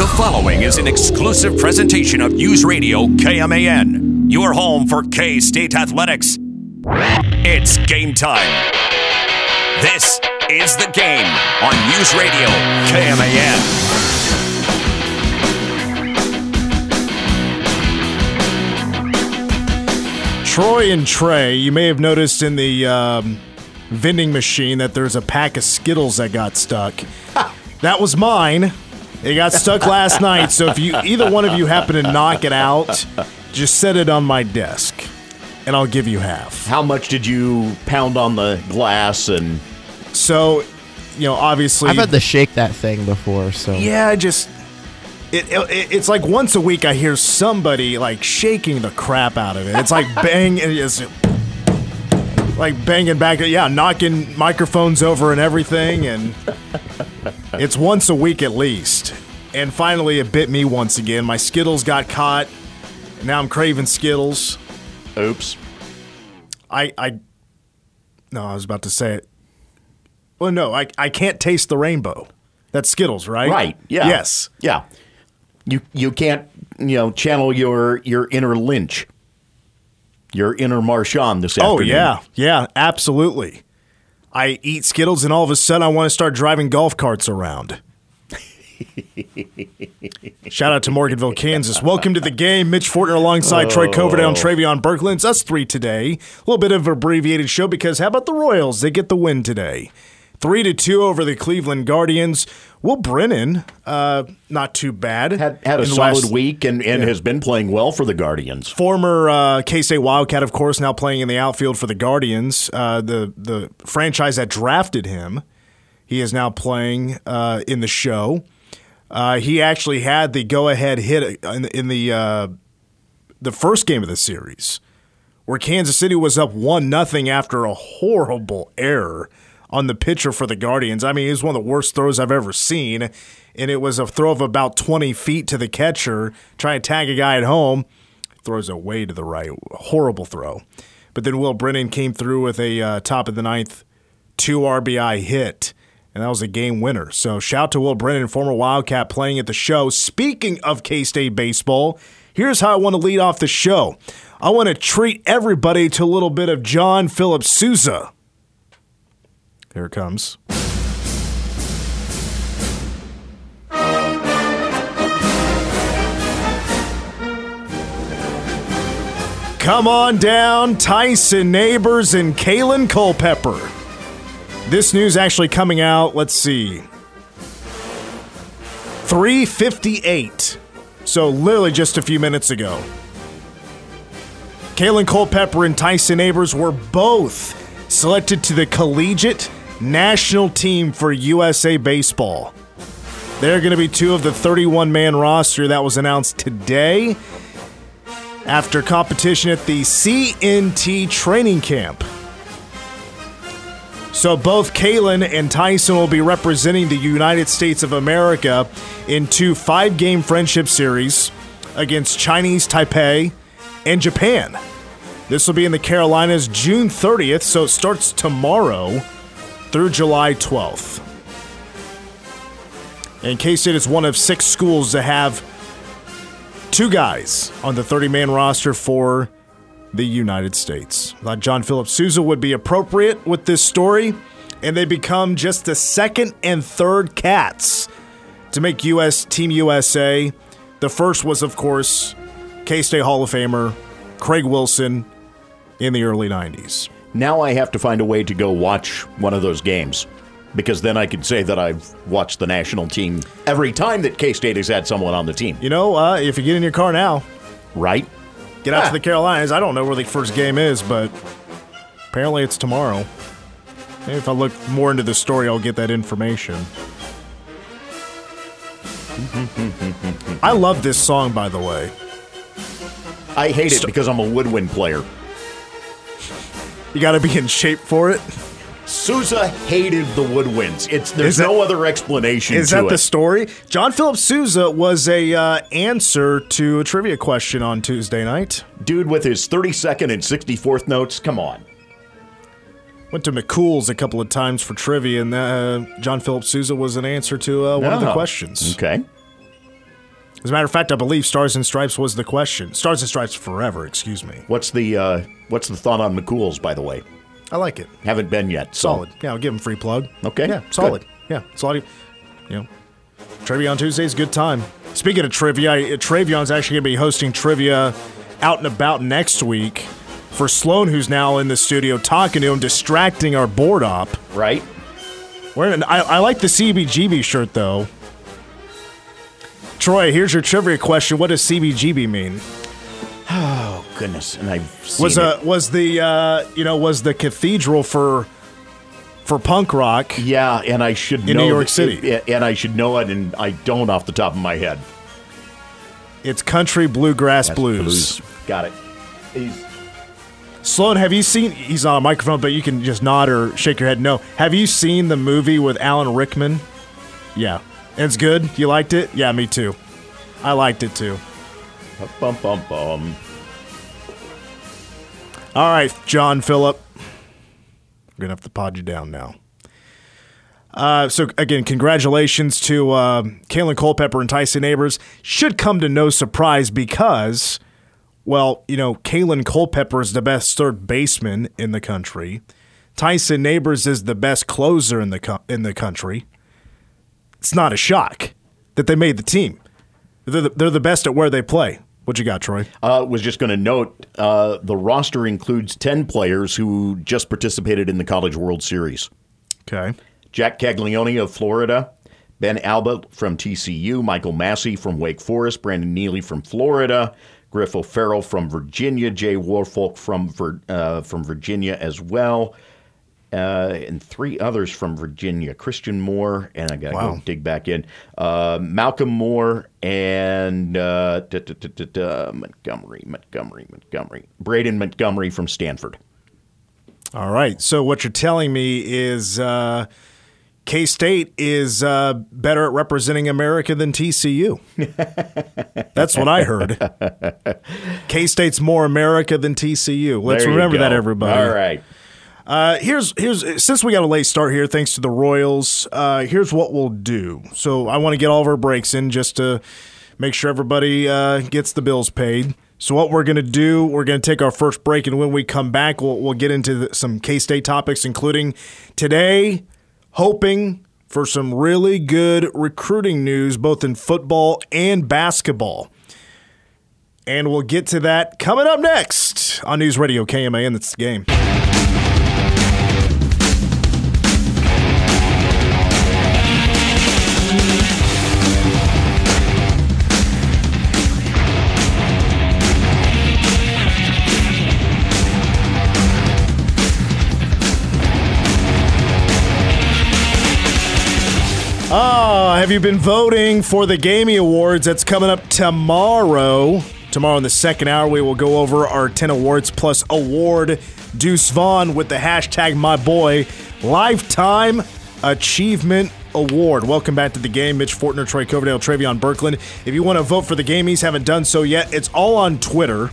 The following is an exclusive presentation of News Radio KMAN, your home for K State Athletics. It's game time. This is the game on News Radio KMAN. Troy and Trey, you may have noticed in the um, vending machine that there's a pack of Skittles that got stuck. that was mine. It got stuck last night, so if you either one of you happen to knock it out, just set it on my desk, and I'll give you half. How much did you pound on the glass and So, you know, obviously, I've had to shake that thing before, so yeah, just it, it, it's like once a week I hear somebody like shaking the crap out of it. It's like bang, and it is like banging back, yeah, knocking microphones over and everything, and it's once a week at least. And finally, it bit me once again. My Skittles got caught. And now I'm craving Skittles. oops? I, I, no, I was about to say it. Well, no, I, I can't taste the rainbow. That's Skittles, right? Right. Yeah. Yes. Yeah. You you can't you know channel your your inner Lynch, your inner Marshawn this oh, afternoon. Oh yeah, yeah, absolutely. I eat Skittles, and all of a sudden, I want to start driving golf carts around. Shout out to Morganville, Kansas. Welcome to the game. Mitch Fortner alongside Troy oh. Coverdale and Travion Berkland. It's us three today. A little bit of abbreviated show because how about the Royals? They get the win today. Three to two over the Cleveland Guardians. Will Brennan, uh, not too bad. Had had a solid last- week and, and has been playing well for the Guardians. former uh, K State Wildcat, of course, now playing in the outfield for the Guardians. Uh, the the franchise that drafted him, he is now playing uh, in the show. Uh, he actually had the go ahead hit in, in the uh, the first game of the series, where Kansas City was up one nothing after a horrible error on the pitcher for the Guardians. I mean, it was one of the worst throws I've ever seen, and it was a throw of about twenty feet to the catcher trying to tag a guy at home. Throws it way to the right, horrible throw. But then Will Brennan came through with a uh, top of the ninth two RBI hit, and that was a game winner. So shout to Will Brennan, former Wildcat, playing at the show. Speaking of K State baseball, here's how I want to lead off the show. I want to treat everybody to a little bit of John Philip Sousa. Here it comes. Come on down, Tyson Neighbors and Kalen Culpepper. This news actually coming out, let's see. 358. So literally just a few minutes ago. Kalen Culpepper and Tyson Neighbors were both selected to the collegiate national team for USA Baseball. They're going to be two of the 31 man roster that was announced today after competition at the CNT training camp. So both Kalen and Tyson will be representing the United States of America in two five game friendship series against Chinese Taipei and Japan. This will be in the Carolinas June 30th, so it starts tomorrow through July 12th. And K State is one of six schools to have two guys on the 30 man roster for the United States. Thought John Philip Sousa would be appropriate with this story, and they become just the second and third cats to make US Team USA. The first was, of course, K State Hall of Famer Craig Wilson in the early 90s. Now I have to find a way to go watch one of those games because then I can say that I've watched the national team every time that K State has had someone on the team, You know, uh, if you get in your car now, right? get out Ah. to the Carolinas. I don't know where the first game is, but apparently it's tomorrow. Maybe if I look more into the story, I'll get that information. I love this song, by the way. I hate it because I'm a woodwind player. You got to be in shape for it. Sousa hated the woodwinds. It's there's that- no other explanation Is to that it. the story? John Philip Sousa was a uh, answer to a trivia question on Tuesday night. Dude with his 32nd and 64th notes. Come on. Went to McCool's a couple of times for trivia, and uh, John Philip Sousa was an answer to uh, one of the Oh, questions. Okay. As a matter of fact, I believe Stars and Stripes was the question. Stars and Stripes Forever, excuse me. What's the uh, what's the thought on McCool's, by the way? I like it. Haven't been yet. so- Solid. Yeah, I'll give him free plug. Okay, Yeah, good. solid. Yeah, solid. You know, trivia on Tuesdays, good time. Speaking of trivia, I- Travion's actually going to be hosting trivia out and about next week for Sloan, who's now in the studio talking to him, distracting our board op. Right? Wearing, I, I like the CBGB shirt though. Troy, here's your trivia question. What does CBGB mean? Oh goodness. And I've seen Was it. uh was the uh you know was the cathedral for for punk rock? Yeah, and I should In know New York City. and I should know it, and I don't off the top of my head. It's country bluegrass That's blues. Got it. He's- Sloan, have you seen? He's on a microphone, but you can just nod or shake your head. No. Have you seen the movie with Alan Rickman? Yeah, it's good. You liked it? Yeah, me too. I liked it too. bum bum bum. All right, John Philip. I'm gonna have to pod you down now. Uh, so again, congratulations to uh, Kalen Culpepper and Tyson Neighbors. Should come to no surprise because, well, you know, Kalen Culpepper is the best third baseman in the country. Tyson Neighbors is the best closer in the co- in the country. It's not a shock that they made the team. They're the, they're the best at where they play. What you got, Troy? Uh, was just going to note uh, the roster includes 10 players who just participated in the College World Series. Okay. Jack Caglione of Florida, Ben Alba from TCU, Michael Massey from Wake Forest, Brandon Neely from Florida, Griff O'Ferrall from Virginia, Jay Woolfolk from uh, from Virginia as well, uh, and three others from Virginia: Christian Moore, and I got to Wow. go dig back in, uh, Malcolm Moore, and uh, da- da- da- da- da, Montgomery, Montgomery, Montgomery, Braden Montgomery from Stanford. All right. So what you're telling me is uh, K State is uh, better at representing America than TCU. That's what I heard. K State's more America than TCU. Let's remember that, everybody. All right. Uh, here's here's since we got a late start here, thanks to the Royals. Uh, here's what we'll do. So I want to get all of our breaks in just to make sure everybody uh, gets the bills paid. So what we're gonna do, we're gonna take our first break, and when we come back, we'll we'll get into the, some K State topics, including today, hoping for some really good recruiting news, both in football and basketball. And we'll get to that coming up next on News Radio KMA, and that's the game. Oh, have you been voting for the Gamey Awards? That's coming up tomorrow. Tomorrow in the second hour, we will go over our 10 awards plus award Deuce Vaughn with the hashtag my boy Lifetime Achievement Award. Welcome back to the game. Mitch Fortner, Troy Coverdale, Travion Birkland. If you want to vote for the Gamies, haven't done so yet, it's all on Twitter.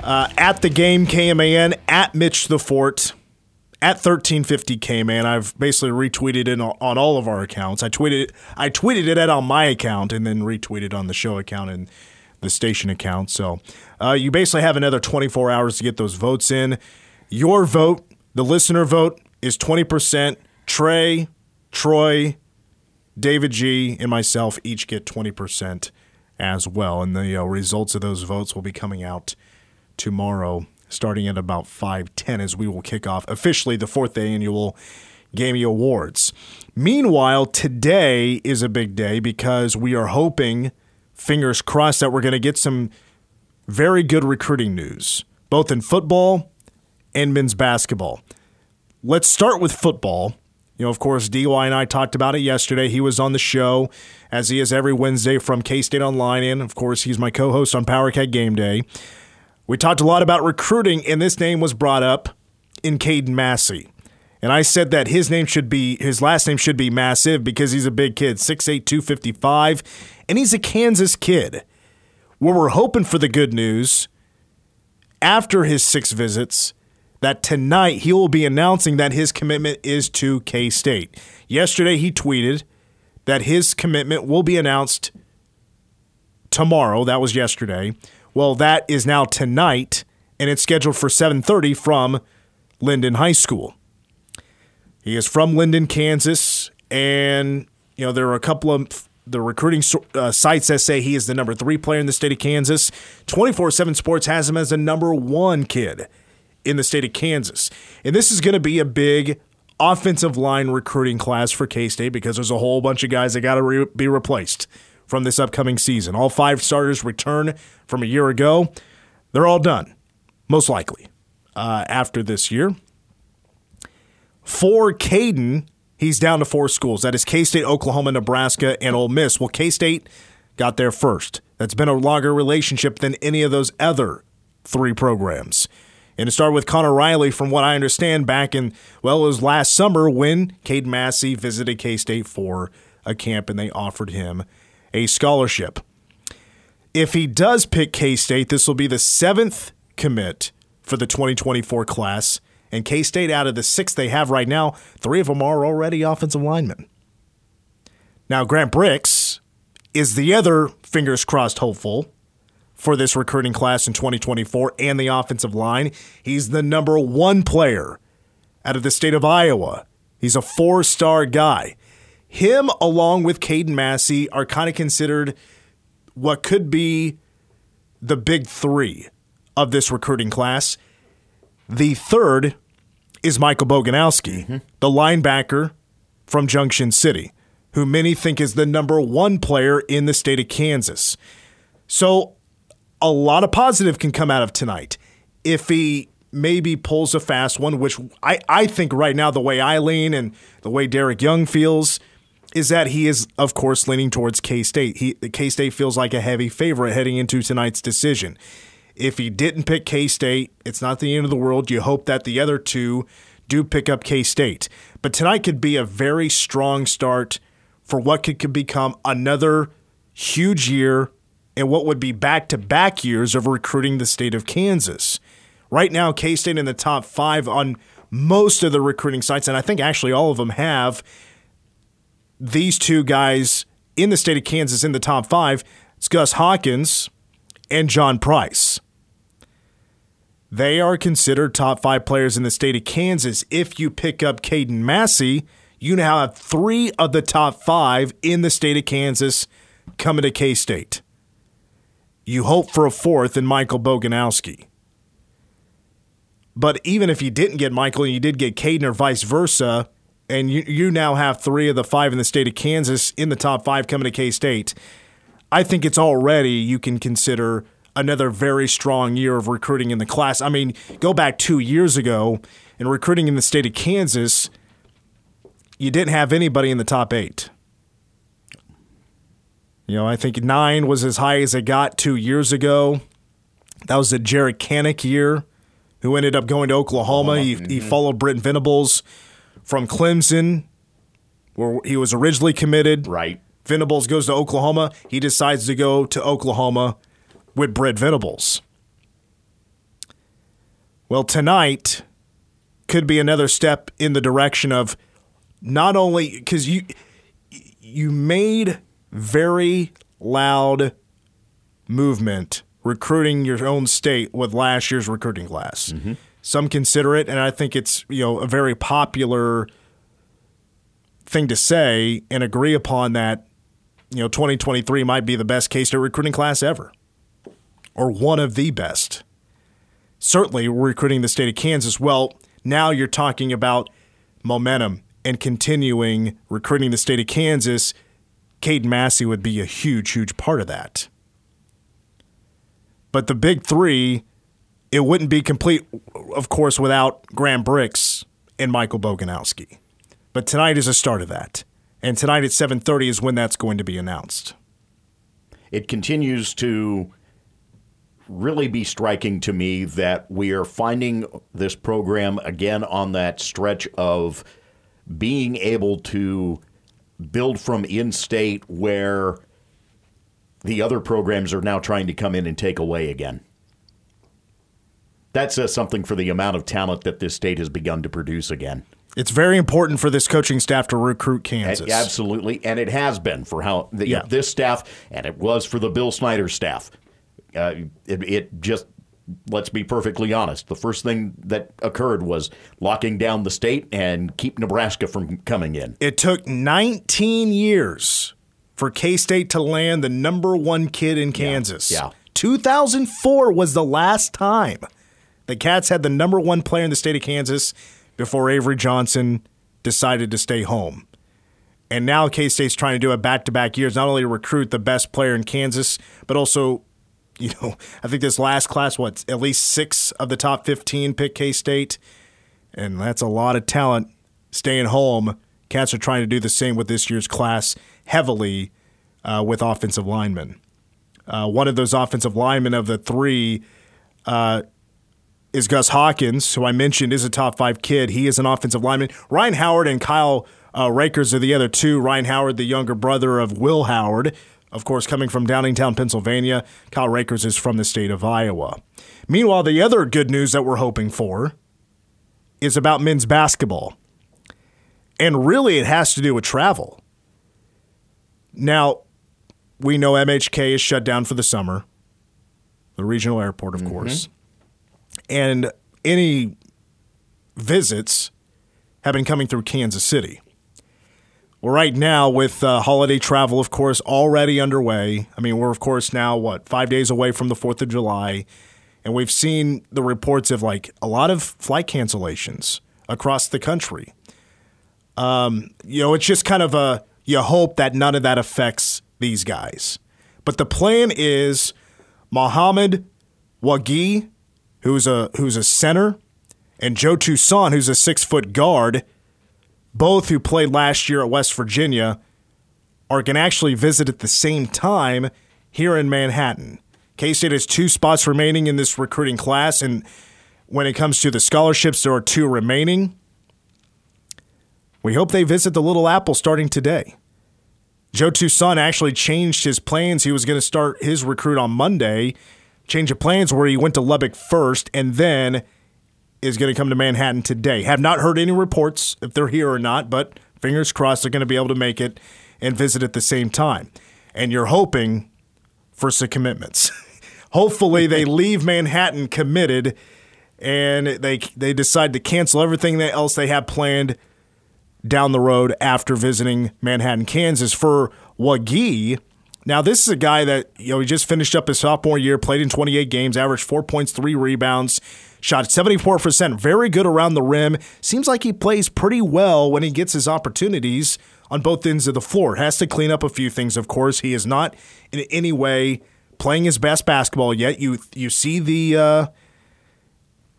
Uh, at the game KMAN, at Mitch the Fort at 1350k man i've basically retweeted it on, all of our accounts. I tweeted i tweeted it at on my account and then retweeted on the show account and the station account. So uh, you basically have another 24 hours to get those votes in. Your vote the listener vote is 20% trey troy david g and myself each get 20% as well. And the uh, results of those votes will be coming out tomorrow starting at about 5:10 as we will kick off officially the fourth annual Gamey Awards. Meanwhile, today is a big day because we are hoping fingers crossed that we're going to get some very good recruiting news both in football and men's basketball. Let's start with football. You know, of course, DY and I talked about it yesterday. He was on the show, as he is every Wednesday from K State Online. And, of course, he's my co host on PowerCat Game Day. We talked a lot about recruiting, and this name was brought up in Caden Massey. And I said that his name should be, his last name should be Massive because he's a big kid, 6'8, 255, and he's a Kansas kid. Well, we're hoping for the good news after his six visits that tonight he will be announcing that his commitment is to K State. Yesterday he tweeted that his commitment will be announced tomorrow. That was yesterday. Well, that is now tonight, and it's scheduled for 7:30 from Linden High School. He is from Linden, Kansas, and you know there are a couple of the recruiting uh, sites that say he is the number three player in the state of Kansas. 24 7 Sports has him as the number one kid in the state of Kansas. And this is going to be a big offensive line recruiting class for K State because there's a whole bunch of guys that got to re- be replaced from this upcoming season. All five starters return from a year ago. They're all done, most likely, uh, after this year. For Caden, he's down to four schools. That is K State, Oklahoma, Nebraska, and Ole Miss. Well, K State got there first. That's been a longer relationship than any of those other three programs. And it started with Conor Riley, from what I understand, back in, well, it was last summer when Cade Massey visited K State for a camp and they offered him a scholarship. If he does pick K State, this will be the seventh commit for the 2024 class. And K State, out of the six they have right now, three of them are already offensive linemen. Now, Grant Bricks is the other fingers crossed hopeful for this recruiting class in 2024 and the offensive line. He's the number one player out of the state of Iowa. He's a four star guy. Him, along with Caden Massey, are kind of considered what could be the big three of this recruiting class. The third is Michael Boganowski, mm-hmm. the linebacker from Junction City, who many think is the number one player in the state of Kansas. So a lot of positive can come out of tonight if he maybe pulls a fast one, which I, I think right now, the way I lean and the way Derek Young feels, is that he is, of course, leaning towards K State. K State feels like a heavy favorite heading into tonight's decision. If he didn't pick K State, it's not the end of the world. You hope that the other two do pick up K State. But tonight could be a very strong start for what could, could become another huge year and what would be back to back years of recruiting the state of Kansas. Right now, K State in the top five on most of the recruiting sites, and I think actually all of them have these two guys in the state of Kansas in the top five. It's Gus Hawkins and John Price. They are considered top five players in the state of Kansas. If you pick up Caden Massey, you now have three of the top five in the state of Kansas coming to K State. You hope for a fourth in Michael Boganowski. But even if you didn't get Michael and you did get Caden or vice versa, and you, you now have three of the five in the state of Kansas in the top five coming to K State, I think it's already you can consider another very strong year of recruiting in the class. I mean, go back two years ago and recruiting in the state of Kansas, you didn't have anybody in the top eight. You know, I think nine was as high as it got two years ago. That was the Jaren Kanak year, who ended up going to Oklahoma. He, mm-hmm. he followed Brent Venables from Clemson, where he was originally committed. Right. Venables goes to Oklahoma. He decides to go to Oklahoma with Brent Venables. Well, tonight could be another step in the direction of not only because you you made very loud movement recruiting your own state with last year's recruiting class. Mm-hmm. Some consider it, and I think it's you know a very popular thing to say and agree upon that. You know, 2023 might be the best K State recruiting class ever, or one of the best. Certainly, recruiting the state of Kansas. Well, now you're talking about momentum and continuing recruiting the state of Kansas Caden Massey would be a huge, huge part of that. But the big three, it wouldn't be complete, of course, without Graham Brix and Michael Boganowski. But tonight is a start of that. And tonight at 7:30 is when that's going to be announced. It continues to really be striking to me that we are finding this program again on that stretch of being able to build from in state where the other programs are now trying to come in and take away again. That says something for the amount of talent that this state has begun to produce again. It's very important for this coaching staff to recruit Kansas. Absolutely, and it has been for how the, Yeah. this staff, and it was for the Bill Snyder staff. Uh, it, it just let's be perfectly honest. The first thing that occurred was locking down the state and keep Nebraska from coming in. It took 19 years for K State to land the number one kid in Kansas. yeah. 2004 was the last time the Cats had the number one player in the state of Kansas before Avery Johnson decided to stay home. And now K State's trying to do it back to back years, not only to recruit the best player in Kansas, but also, you know, I think this last class, what, at least six of the top 15 pick K State. And that's a lot of talent staying home. Cats are trying to do the same with this year's class heavily uh, with offensive linemen. Uh, one of those offensive linemen of the three uh, is Gus Hawkins, who I mentioned is a top five kid. He is an offensive lineman. Ryan Howard and Kyle uh, Rakers are the other two. Ryan Howard, the younger brother of Will Howard, of course, coming from Downingtown, Pennsylvania. Kyle Rakers is from the state of Iowa. Meanwhile, the other good news that we're hoping for is about men's basketball. And really, it has to do with travel. Now, we know MHK is shut down for the summer, the regional airport, of course. And any visits have been coming through Kansas City. Well, right now, with uh, holiday travel, of course, already underway. I mean, we're, of course, now, what, five days away from the 4th of July. And we've seen the reports of like a lot of flight cancellations across the country. Um, you know, it's just kind of a, you hope that none of that affects these guys. But the plan is Mohamed Wague, who's a who's a center, and Joe Toussaint, who's a six foot guard, both who played last year at West Virginia, are going to actually visit at the same time here in Manhattan. K State has two spots remaining in this recruiting class, and when it comes to the scholarships, there are two remaining. We hope they visit the Little Apple starting today. Joe Toussaint actually changed his plans. He was going to start his recruit on Monday, change of plans where he went to Lubbock first and then is going to come to Manhattan today. Have not heard any reports if they're here or not, but fingers crossed they're going to be able to make it and visit at the same time. And you're hoping for some commitments. Hopefully they leave Manhattan committed and they they decide to cancel everything else they have planned down the road after visiting Manhattan, Kansas for Wague. Now, this is a guy that, you know, he just finished up his sophomore year, played in 28 games, averaged four points, three rebounds, shot 74%, very good around the rim. Seems like he plays pretty well when he gets his opportunities on both ends of the floor. Has to clean up a few things, of course. He is not in any way playing his best basketball yet. You you see the uh,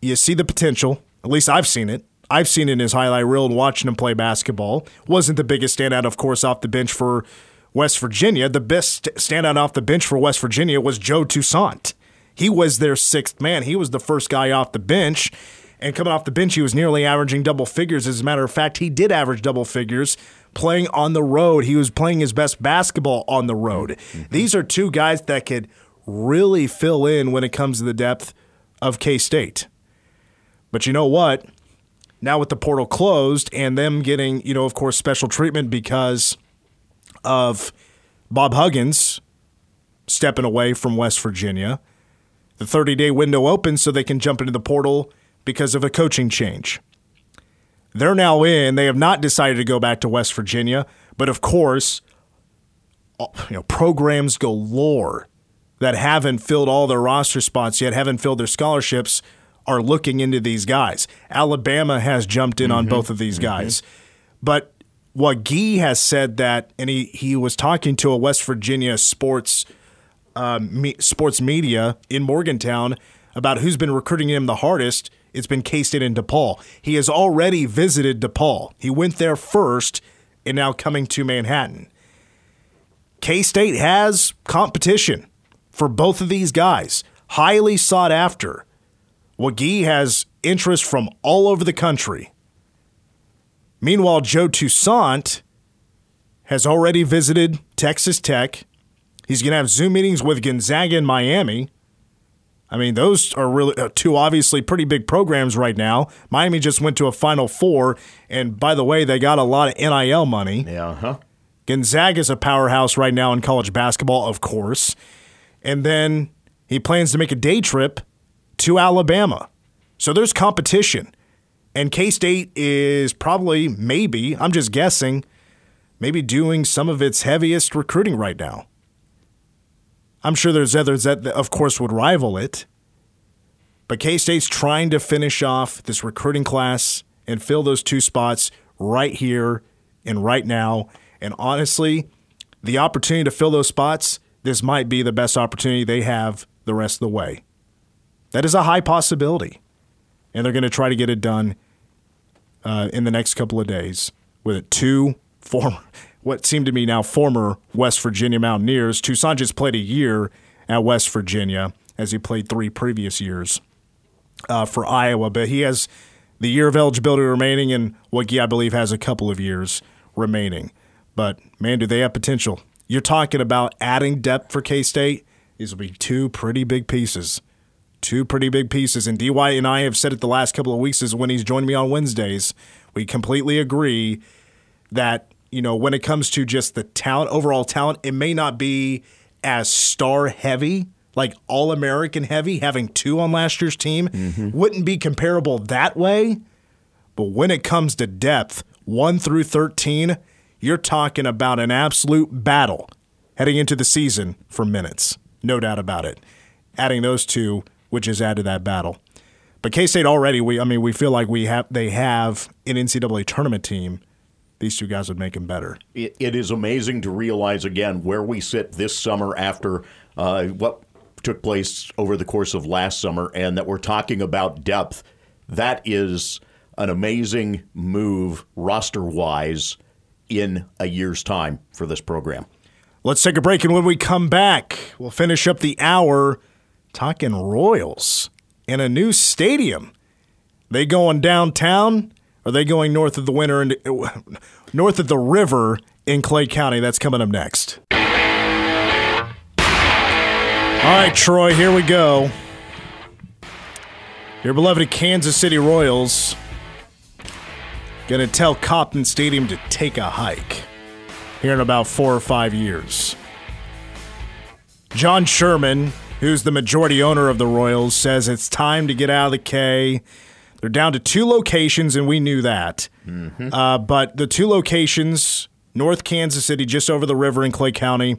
you see the potential. At least I've seen it. I've seen it in his highlight reel and watching him play basketball. Wasn't the biggest standout, of course, off the bench for West Virginia. The best standout off the bench for West Virginia was Joe Toussaint. He was their sixth man. He was the first guy off the bench. And coming off the bench, he was nearly averaging double figures. As a matter of fact, he did average double figures playing on the road. He was playing his best basketball on the road. Mm-hmm. These are two guys that could really fill in when it comes to the depth of K State. But you know what? Now with the portal closed and them getting, you know, of course, special treatment because of Bob Huggins stepping away from West Virginia, the 30 day window opens so they can jump into the portal because of a coaching change. They're now in. They have not decided to go back to West Virginia, but of course, you know, programs galore that haven't filled all their roster spots yet, haven't filled their scholarships, are looking into these guys. Alabama has jumped in on mm-hmm. both of these mm-hmm. guys. But Gee has said that, and he, he was talking to a West Virginia sports um, me, sports media in Morgantown about who's been recruiting him the hardest it's been K State and DePaul. He has already visited DePaul. He went there first and now coming to Manhattan. K State has competition for both of these guys, highly sought after. Wague has interest from all over the country. Meanwhile, Joe Toussaint has already visited Texas Tech. He's going to have Zoom meetings with Gonzaga in Miami. I mean, those are really uh, two obviously pretty big programs right now. Miami just went to a Final Four, and by the way, they got a lot of NIL money. Yeah, huh? Gonzaga is a powerhouse right now in college basketball, of course. And then he plans to make a day trip to Alabama. So there's competition. And K State is probably, maybe, I'm just guessing, maybe doing some of its heaviest recruiting right now. I'm sure there's others that, of course, would rival it. But K State's trying to finish off this recruiting class and fill those two spots right here and right now. And honestly, the opportunity to fill those spots, this might be the best opportunity they have the rest of the way. That is a high possibility. And they're going to try to get it done uh, in the next couple of days with two former what seemed to me now former West Virginia Mountaineers. Toussaint just played a year at West Virginia as he played three previous years uh, for Iowa, but he has the year of eligibility remaining, and Wague, I believe, has a couple of years remaining. But man, do they have potential? You're talking about adding depth for K State. These will be two pretty big pieces. Two pretty big pieces. And DY and I have said it the last couple of weeks is when he's joined me on Wednesdays. We completely agree that you know, when it comes to just the talent, overall talent, it may not be as star heavy, like all American heavy, having two on last year's team mm-hmm. wouldn't be comparable that way. But when it comes to depth, 1 through 13, you're talking about an absolute battle heading into the season for minutes. No doubt about it. Adding those two, which is added to that battle. But K State already, we I mean, we feel like we have they have an NCAA tournament team these two guys would make him better. it, it is amazing to realize again where we sit this summer after uh, what took place over the course of last summer, and that we're talking about depth. That is an amazing move roster wise in a year's time for this program. Let's take a break, and when we come back, we'll finish up the hour talking Royals in a new stadium. They going downtown are they going north of the winter and north of the river in Clay County? That's coming up next. All right, Troy, here we go. Your beloved Kansas City Royals to tell Kauffman Stadium to take a hike here in about four or five years. John Sherman, who's the majority owner of the Royals, says it's time to get out of the K they're down to two locations, and we knew that. Mm-hmm. Uh, but the two locations, North Kansas City, just over the river in Clay County,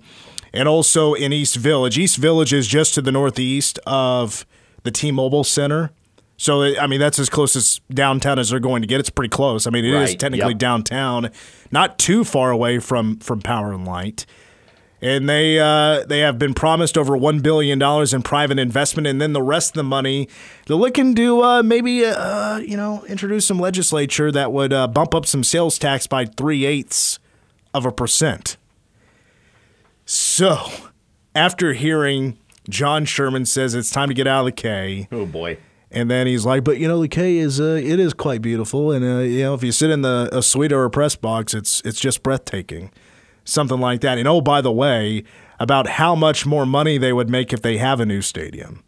and also in East Village. East Village is just to the northeast of the T Mobile Center. So, I mean, that's as close as downtown as they're going to get. It's pretty close. I mean, it right. is technically yep. downtown, not too far away from, from Power and Light and they uh, they have been promised over one billion dollars in private investment, and then the rest of the money they're looking to uh, maybe uh, you know introduce some legislature that would uh, bump up some sales tax by three eighths of a percent. So, after hearing John Sherman says it's time to get out of the K, oh boy. And then he's like, "But you know, the K is uh, it is quite beautiful, and uh, you know, if you sit in the a suite or a press box, it's it's just breathtaking." Something like that. And oh, by the way, about how much more money they would make if they have a new stadium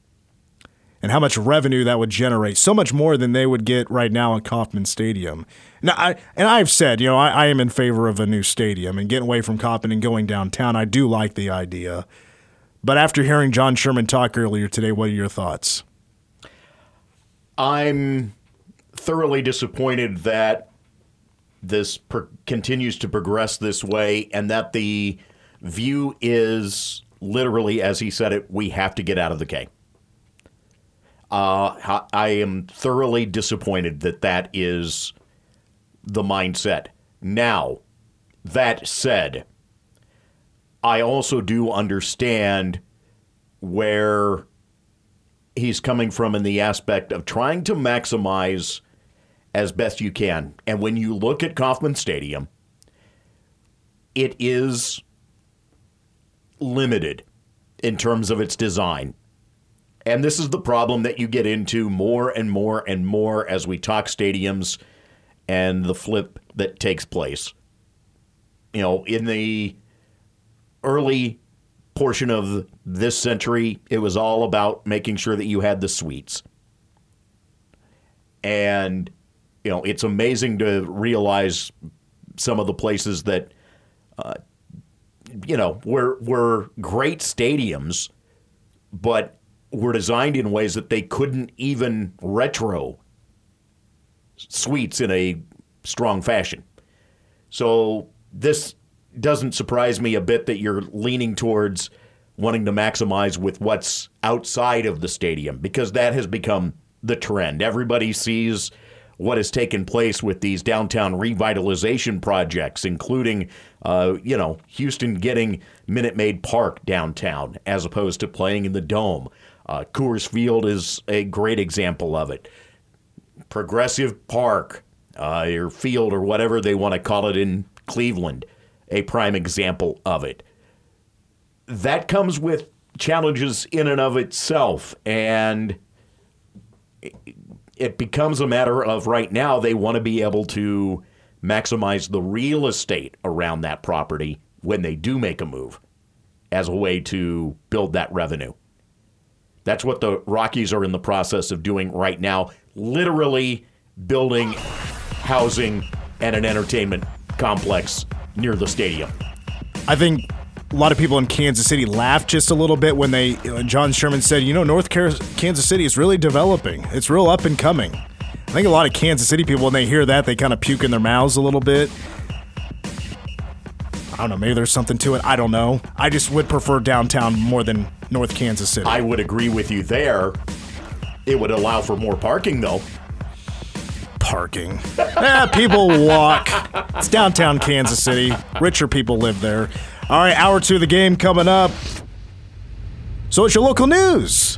and how much revenue that would generate. So much more than they would get right now at Kauffman Stadium. Now, I, and I've said, you know, I, I am in favor of a new stadium and getting away from Kauffman and going downtown. I do like the idea. But after hearing John Sherman talk earlier today, what are your thoughts? I'm thoroughly disappointed that this per- continues to progress this way, and that the view is literally, as he said it, we have to get out of the K. Uh, I am thoroughly disappointed that that is the mindset. Now, that said, I also do understand where he's coming from in the aspect of trying to maximize as best you can. And when you look at Kauffman Stadium, it is limited in terms of its design. And this is the problem that you get into more and more and more as we talk stadiums and the flip that takes place. You know, in the early portion of this century, it was all about making sure that you had the suites. And, you know, it's amazing to realize some of the places that, uh, you know, were, were great stadiums, but were designed in ways that they couldn't even retro suites in a strong fashion. So this doesn't surprise me a bit that you're leaning towards wanting to maximize with what's outside of the stadium because that has become the trend. Everybody sees what has taken place with these downtown revitalization projects, including, uh, you know, Houston getting Minute Maid Park downtown as opposed to playing in the Dome. Uh, Coors Field is a great example of it. Progressive Park, uh, or Field, or whatever they want to call it in Cleveland a prime example of it. That comes with challenges in and of itself, and it becomes a matter of right now they want to be able to maximize the real estate around that property when they do make a move as a way to build that revenue. That's what the Rockies are in the process of doing right now, literally building housing and an entertainment complex near the stadium. I think a lot of people in Kansas City laughed just a little bit when they John Sherman said, "You know, North Kansas City is really developing. It's real up and coming." I think a lot of Kansas City people, when they hear that, they kind of puke in their mouths a little bit. I don't know. Maybe there's something to it. I don't know. I just would prefer downtown more than North Kansas City. I would agree with you there. It would allow for more parking, though parking. yeah, people walk. It's downtown Kansas City. Richer people live there. All right, hour two of the game coming up. So it's your local news.